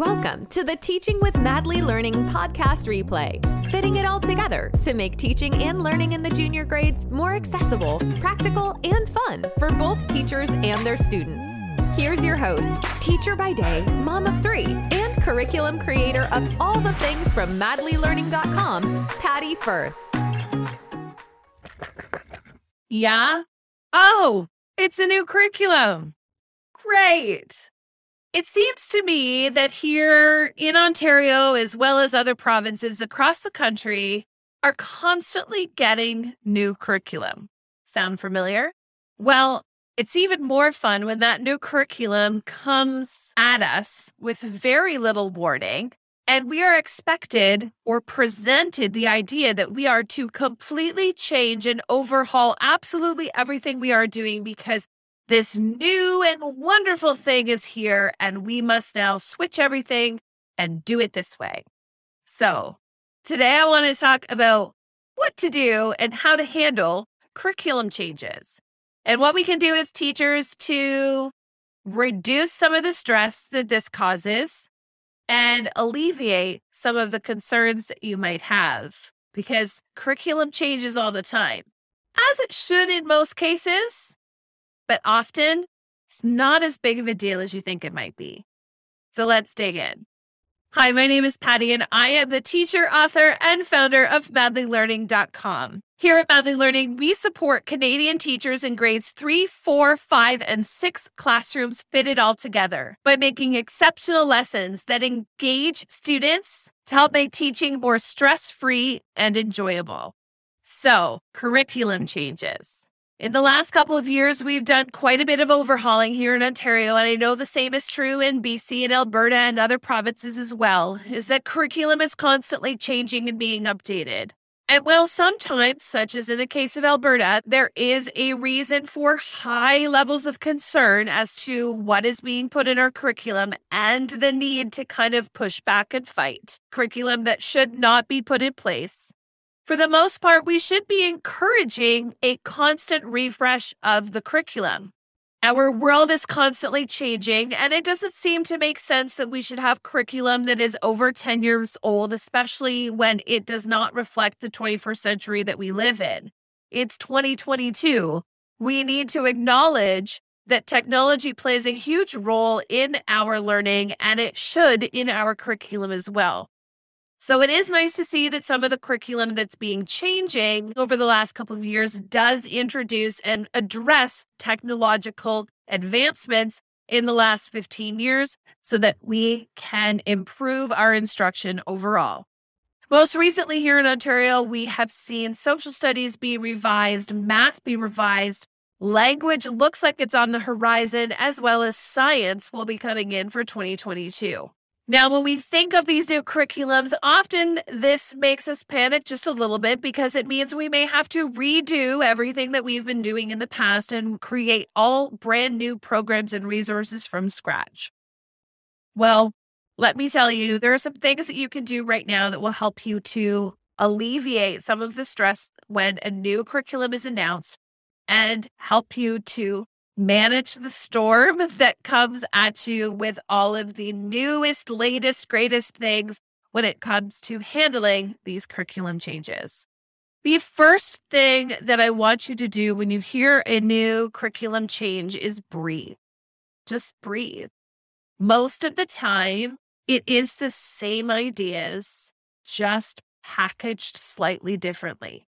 Welcome to the Teaching with Madly Learning podcast replay, fitting it all together to make teaching and learning in the junior grades more accessible, practical, and fun for both teachers and their students. Here's your host, teacher by day, mom of three, and curriculum creator of all the things from madlylearning.com, Patty Firth. Yeah? Oh, it's a new curriculum. Great. It seems to me that here in Ontario, as well as other provinces across the country, are constantly getting new curriculum. Sound familiar? Well, it's even more fun when that new curriculum comes at us with very little warning. And we are expected or presented the idea that we are to completely change and overhaul absolutely everything we are doing because this new and wonderful thing is here, and we must now switch everything and do it this way. So, today I want to talk about what to do and how to handle curriculum changes and what we can do as teachers to reduce some of the stress that this causes and alleviate some of the concerns that you might have because curriculum changes all the time, as it should in most cases but often it's not as big of a deal as you think it might be. So let's dig in. Hi, my name is Patty, and I am the teacher, author, and founder of MadlyLearning.com. Here at Madly Learning, we support Canadian teachers in grades three, four, five, and six classrooms fitted all together by making exceptional lessons that engage students to help make teaching more stress free and enjoyable. So, curriculum changes. In the last couple of years, we've done quite a bit of overhauling here in Ontario, and I know the same is true in BC and Alberta and other provinces as well, is that curriculum is constantly changing and being updated. And while sometimes, such as in the case of Alberta, there is a reason for high levels of concern as to what is being put in our curriculum and the need to kind of push back and fight curriculum that should not be put in place for the most part, we should be encouraging a constant refresh of the curriculum. Our world is constantly changing, and it doesn't seem to make sense that we should have curriculum that is over 10 years old, especially when it does not reflect the 21st century that we live in. It's 2022. We need to acknowledge that technology plays a huge role in our learning, and it should in our curriculum as well. So it is nice to see that some of the curriculum that's being changing over the last couple of years does introduce and address technological advancements in the last 15 years so that we can improve our instruction overall. Most recently here in Ontario, we have seen social studies be revised, math be revised, language looks like it's on the horizon, as well as science will be coming in for 2022. Now, when we think of these new curriculums, often this makes us panic just a little bit because it means we may have to redo everything that we've been doing in the past and create all brand new programs and resources from scratch. Well, let me tell you, there are some things that you can do right now that will help you to alleviate some of the stress when a new curriculum is announced and help you to manage the storm that comes at you with all of the newest, latest, greatest things when it comes to handling these curriculum changes. The first thing that I want you to do when you hear a new curriculum change is breathe. Just breathe. Most of the time, it is the same ideas, just packaged slightly differently.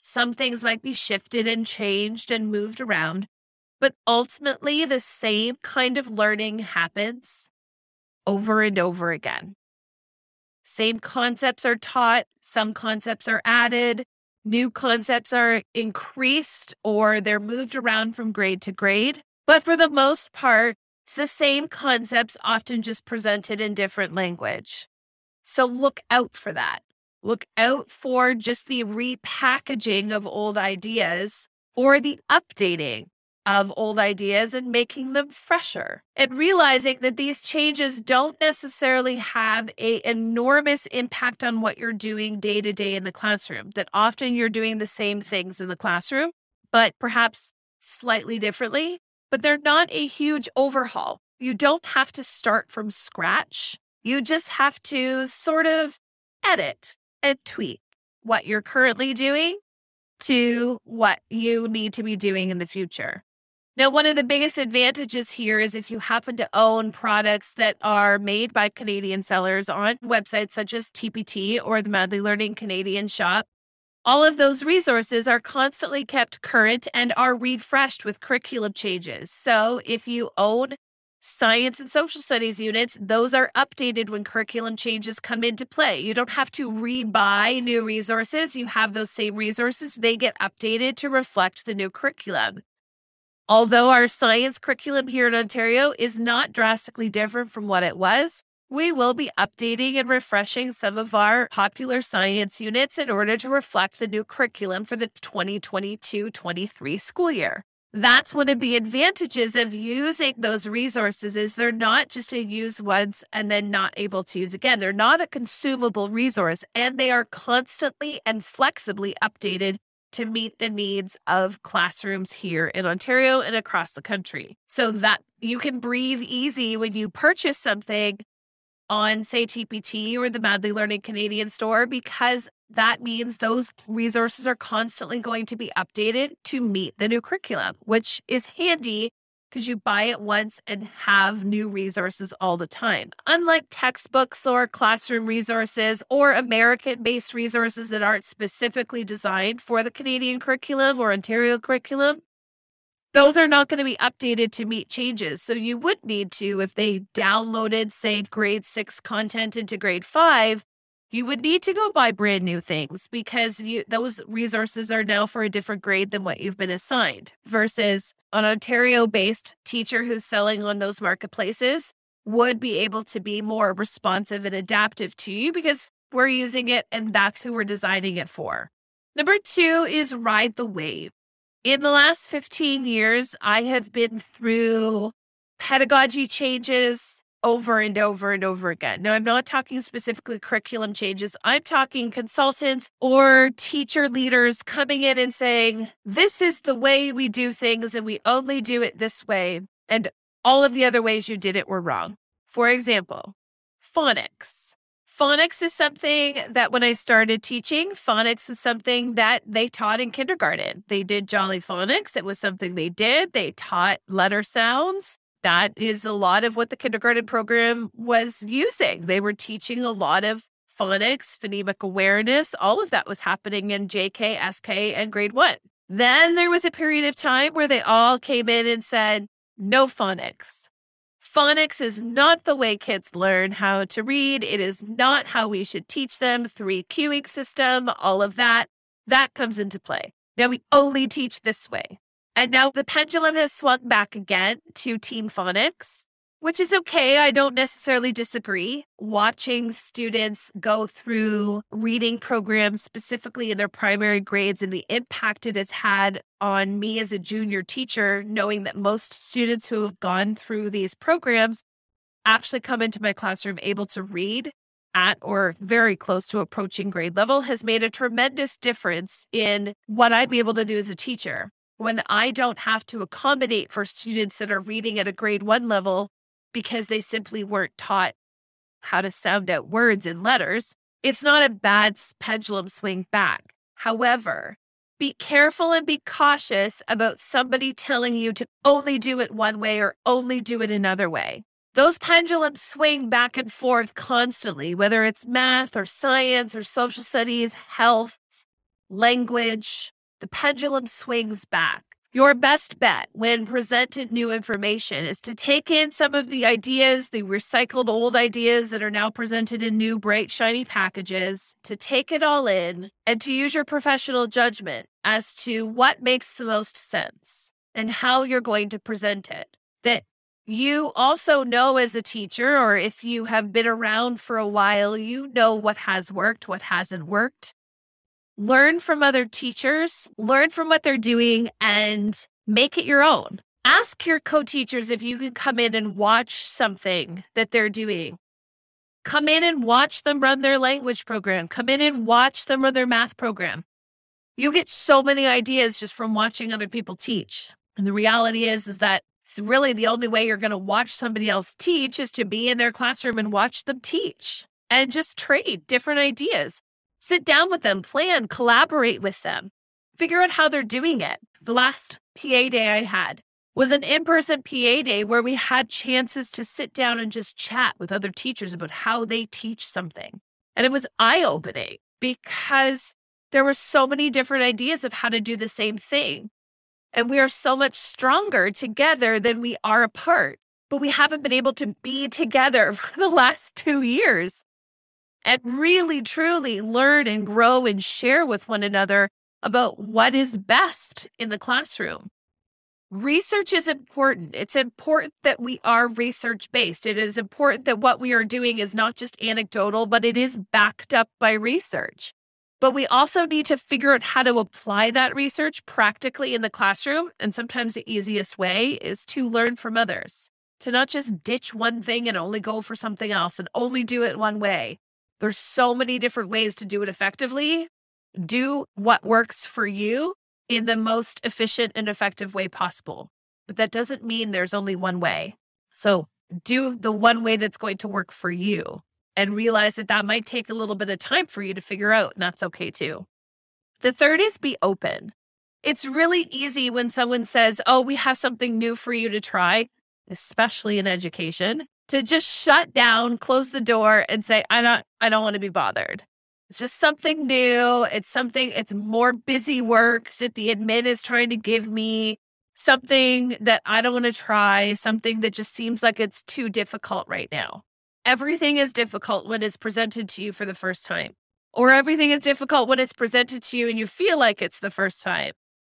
Some things might be shifted and changed and moved around, but ultimately, the same kind of learning happens over and over again. Same concepts are taught, some concepts are added, new concepts are increased, or they're moved around from grade to grade. But for the most part, it's the same concepts, often just presented in different language. So look out for that. Look out for just the repackaging of old ideas or the updating of old ideas and making them fresher and realizing that these changes don't necessarily have a enormous impact on what you're doing day to day in the classroom that often you're doing the same things in the classroom but perhaps slightly differently but they're not a huge overhaul. You don't have to start from scratch. You just have to sort of edit and tweak what you're currently doing to what you need to be doing in the future. Now, one of the biggest advantages here is if you happen to own products that are made by Canadian sellers on websites such as TPT or the Madly Learning Canadian Shop, all of those resources are constantly kept current and are refreshed with curriculum changes. So if you own science and social studies units, those are updated when curriculum changes come into play. You don't have to rebuy new resources. You have those same resources, they get updated to reflect the new curriculum. Although our science curriculum here in Ontario is not drastically different from what it was, we will be updating and refreshing some of our popular science units in order to reflect the new curriculum for the 2022 23 school year. That's one of the advantages of using those resources is they're not just to use once and then not able to use again. They're not a consumable resource and they are constantly and flexibly updated to meet the needs of classrooms here in Ontario and across the country. So that you can breathe easy when you purchase something on, say, TPT or the Madly Learning Canadian store, because that means those resources are constantly going to be updated to meet the new curriculum, which is handy because you buy it once and have new resources all the time. Unlike textbooks or classroom resources or American based resources that aren't specifically designed for the Canadian curriculum or Ontario curriculum, those are not going to be updated to meet changes. So you would need to, if they downloaded, say, grade six content into grade five, you would need to go buy brand new things because you, those resources are now for a different grade than what you've been assigned versus an Ontario based teacher who's selling on those marketplaces would be able to be more responsive and adaptive to you because we're using it and that's who we're designing it for. Number two is ride the wave. In the last 15 years, I have been through pedagogy changes over and over and over again. Now, I'm not talking specifically curriculum changes. I'm talking consultants or teacher leaders coming in and saying, this is the way we do things and we only do it this way. And all of the other ways you did it were wrong. For example, phonics. Phonics is something that when I started teaching, phonics was something that they taught in kindergarten. They did Jolly Phonics. It was something they did. They taught letter sounds. That is a lot of what the kindergarten program was using. They were teaching a lot of phonics, phonemic awareness. All of that was happening in JK, SK, and grade one. Then there was a period of time where they all came in and said, no phonics. Phonics is not the way kids learn how to read. It is not how we should teach them. Three cueing system, all of that, that comes into play. Now we only teach this way. And now the pendulum has swung back again to Team Phonics, which is okay. I don't necessarily disagree. Watching students go through reading programs specifically in their primary grades and the impact it has had on me as a junior teacher, knowing that most students who have gone through these programs actually come into my classroom able to read at or very close to approaching grade level has made a tremendous difference in what I'm able to do as a teacher. When I don't have to accommodate for students that are reading at a grade one level because they simply weren't taught how to sound out words and letters, it's not a bad pendulum swing back. However, be careful and be cautious about somebody telling you to only do it one way or only do it another way. Those pendulums swing back and forth constantly, whether it's math or science or social studies, health, language, the pendulum swings back. Your best bet when presented new information is to take in some of the ideas, the recycled old ideas that are now presented in new, bright, shiny packages, to take it all in and to use your professional judgment as to what makes the most sense and how you're going to present it. That you also know as a teacher, or if you have been around for a while, you know what has worked, what hasn't worked learn from other teachers, learn from what they're doing, and make it your own. Ask your co teachers if you can come in and watch something that they're doing. Come in and watch them run their language program. Come in and watch them run their math program. You get so many ideas just from watching other people teach. And the reality is, is that It's really the only way you're going to watch somebody else teach is to be in their classroom and watch them teach and just trade different ideas. Sit down with them, plan, collaborate with them, figure out how they're doing it. The last PA day I had was an in person PA day where we had chances to sit down and just chat with other teachers about how they teach something. And it was eye opening because there were so many different ideas of how to do the same thing. And we are so much stronger together than we are apart. But we haven't been able to be together for the last two years and really, truly learn and grow and share with one another about what is best in the classroom. Research is important. It's important that we are research based. It is important that what we are doing is not just anecdotal, but it is backed up by research. But we also need to figure out how to apply that research practically in the classroom. And sometimes the easiest way is to learn from others, to not just ditch one thing and only go for something else and only do it one way. There's so many different ways to do it effectively. Do what works for you in the most efficient and effective way possible. But that doesn't mean there's only one way. So do the one way that's going to work for you and realize that that might take a little bit of time for you to figure out, and that's okay too. The third is be open. It's really easy when someone says, Oh, we have something new for you to try, especially in education, to just shut down, close the door, and say, I don't, I don't want to be bothered. It's just something new. It's something, it's more busy work that the admin is trying to give me, something that I don't want to try, something that just seems like it's too difficult right now. Everything is difficult when it's presented to you for the first time, or everything is difficult when it's presented to you and you feel like it's the first time,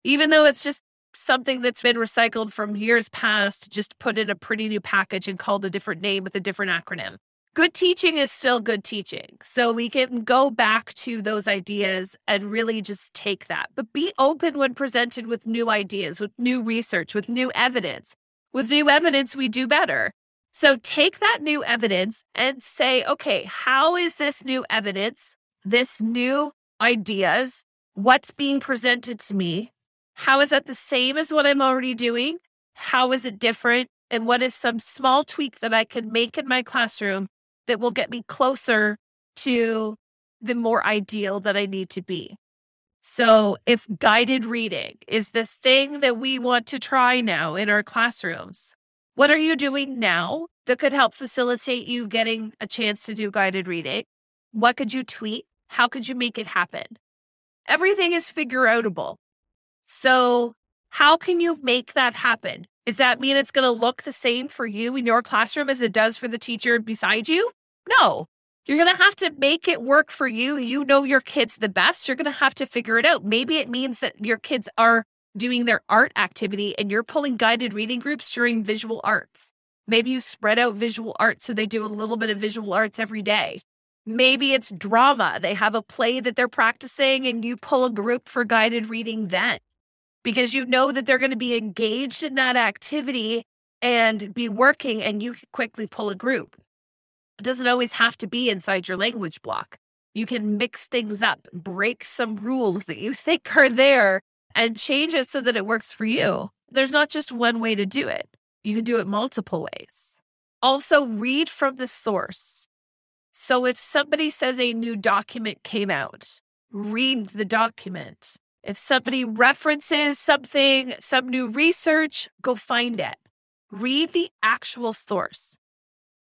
even though it's just something that's been recycled from years past, just put in a pretty new package and called a different name with a different acronym. Good teaching is still good teaching. So we can go back to those ideas and really just take that. But be open when presented with new ideas, with new research, with new evidence. With new evidence, we do better. So take that new evidence and say, okay, how is this new evidence, this new ideas, what's being presented to me? How is that the same as what I'm already doing? How is it different? And what is some small tweak that I can make in my classroom that will get me closer to the more ideal that I need to be? So, if guided reading is the thing that we want to try now in our classrooms, what are you doing now that could help facilitate you getting a chance to do guided reading? What could you tweet? How could you make it happen? Everything is figure outable. So, how can you make that happen? Does that mean it's going to look the same for you in your classroom as it does for the teacher beside you? No. You're going to have to make it work for you. You know your kids the best. You're going to have to figure it out. Maybe it means that your kids are doing their art activity and you're pulling guided reading groups during visual arts. Maybe you spread out visual arts so they do a little bit of visual arts every day. Maybe it's drama. They have a play that they're practicing and you pull a group for guided reading then because you know that they're going to be engaged in that activity and be working and you can quickly pull a group. It doesn't always have to be inside your language block. You can mix things up, break some rules that you think are there and change it so that it works for you. There's not just one way to do it, you can do it multiple ways. Also, read from the source. So, if somebody says a new document came out, read the document. If somebody references something, some new research, go find it. Read the actual source.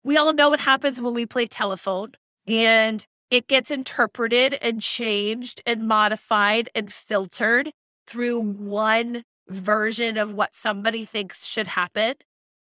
We all know what happens when we play telephone and it gets interpreted and changed and modified and filtered through one version of what somebody thinks should happen.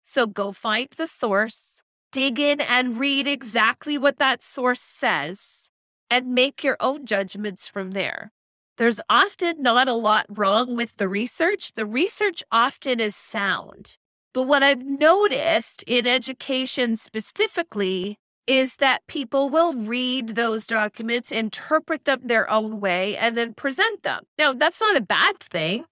So go find the source, dig in and read exactly what that source says, and make your own judgments from there. There's often not a lot wrong with the research. The research often is sound. But what I've noticed in education specifically is that people will read those documents, interpret them their own way, and then present them. Now, that's not a bad thing.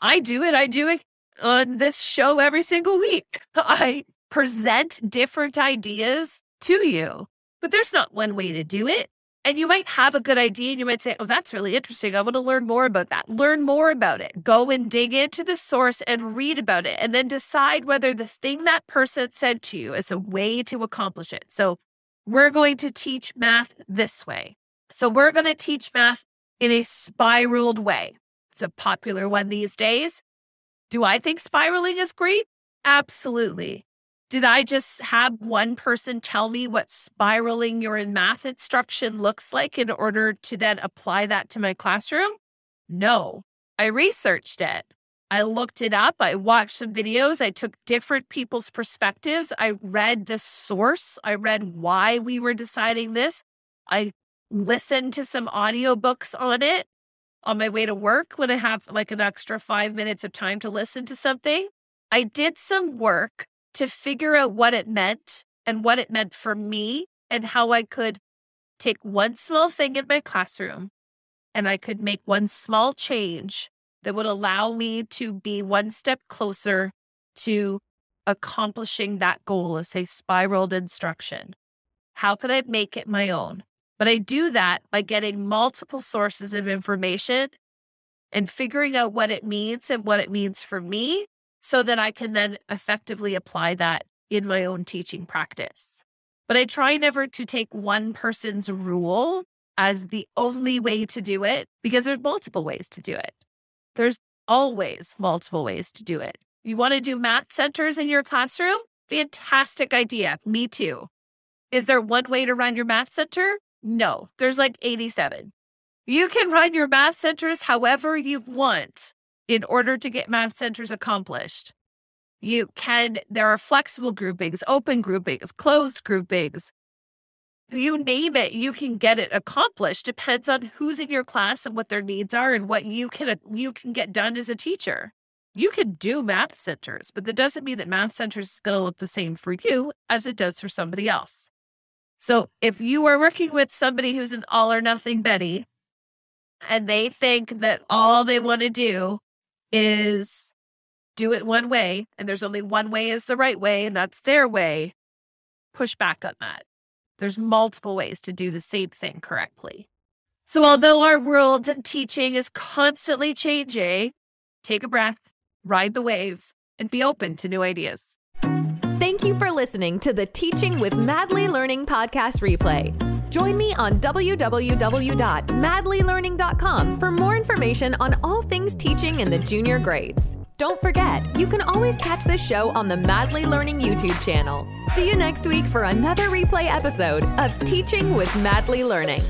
I do it. I do it on this show every single week. I present different ideas to you, but there's not one way to do it. And you might have a good idea and you might say, Oh, that's really interesting. I want to learn more about that. Learn more about it. Go and dig into the source and read about it, and then decide whether the thing that person said to you is a way to accomplish it. So, we're going to teach math this way. So, we're going to teach math in a spiraled way. It's a popular one these days. Do I think spiraling is great? Absolutely. Did I just have one person tell me what spiraling your math instruction looks like in order to then apply that to my classroom? No, I researched it. I looked it up. I watched some videos. I took different people's perspectives. I read the source. I read why we were deciding this. I listened to some audiobooks on it on my way to work when I have like an extra five minutes of time to listen to something. I did some work to figure out what it meant and what it meant for me and how I could take one small thing in my classroom and I could make one small change that would allow me to be one step closer to accomplishing that goal of, say, spiraled instruction. How could I make it my own? But I do that by getting multiple sources of information and figuring out what it means and what it means for me so that I can then effectively apply that in my own teaching practice. But I try never to take one person's rule as the only way to do it because there's multiple ways to do it. There's always multiple ways to do it. You want to do math centers in your classroom? Fantastic idea. Me too. Is there one way to run your math center? No, there's like 87. You can run your math centers however you want in order to get math centers accomplished. You can, there are flexible groupings, open groupings, closed groupings. You name it, you can get it accomplished. Depends on who's in your class and what their needs are and what you can you can get done as a teacher. You can do math centers, but that doesn't mean that math centers is going to look the same for you as it does for somebody else. So if you are working with somebody who's an all or nothing Betty and they think that all they want to do is do it one way and there's only one way is the right way and that's their way, push back on that. There's multiple ways to do the same thing correctly. So, although our world and teaching is constantly changing, take a breath, ride the wave, and be open to new ideas. Thank you for listening to the Teaching with Madly Learning podcast replay. Join me on www.madlylearning.com for more information on all things teaching in the junior grades. Don't forget, you can always catch this show on the Madly Learning YouTube channel. See you next week for another replay episode of Teaching with Madly Learning.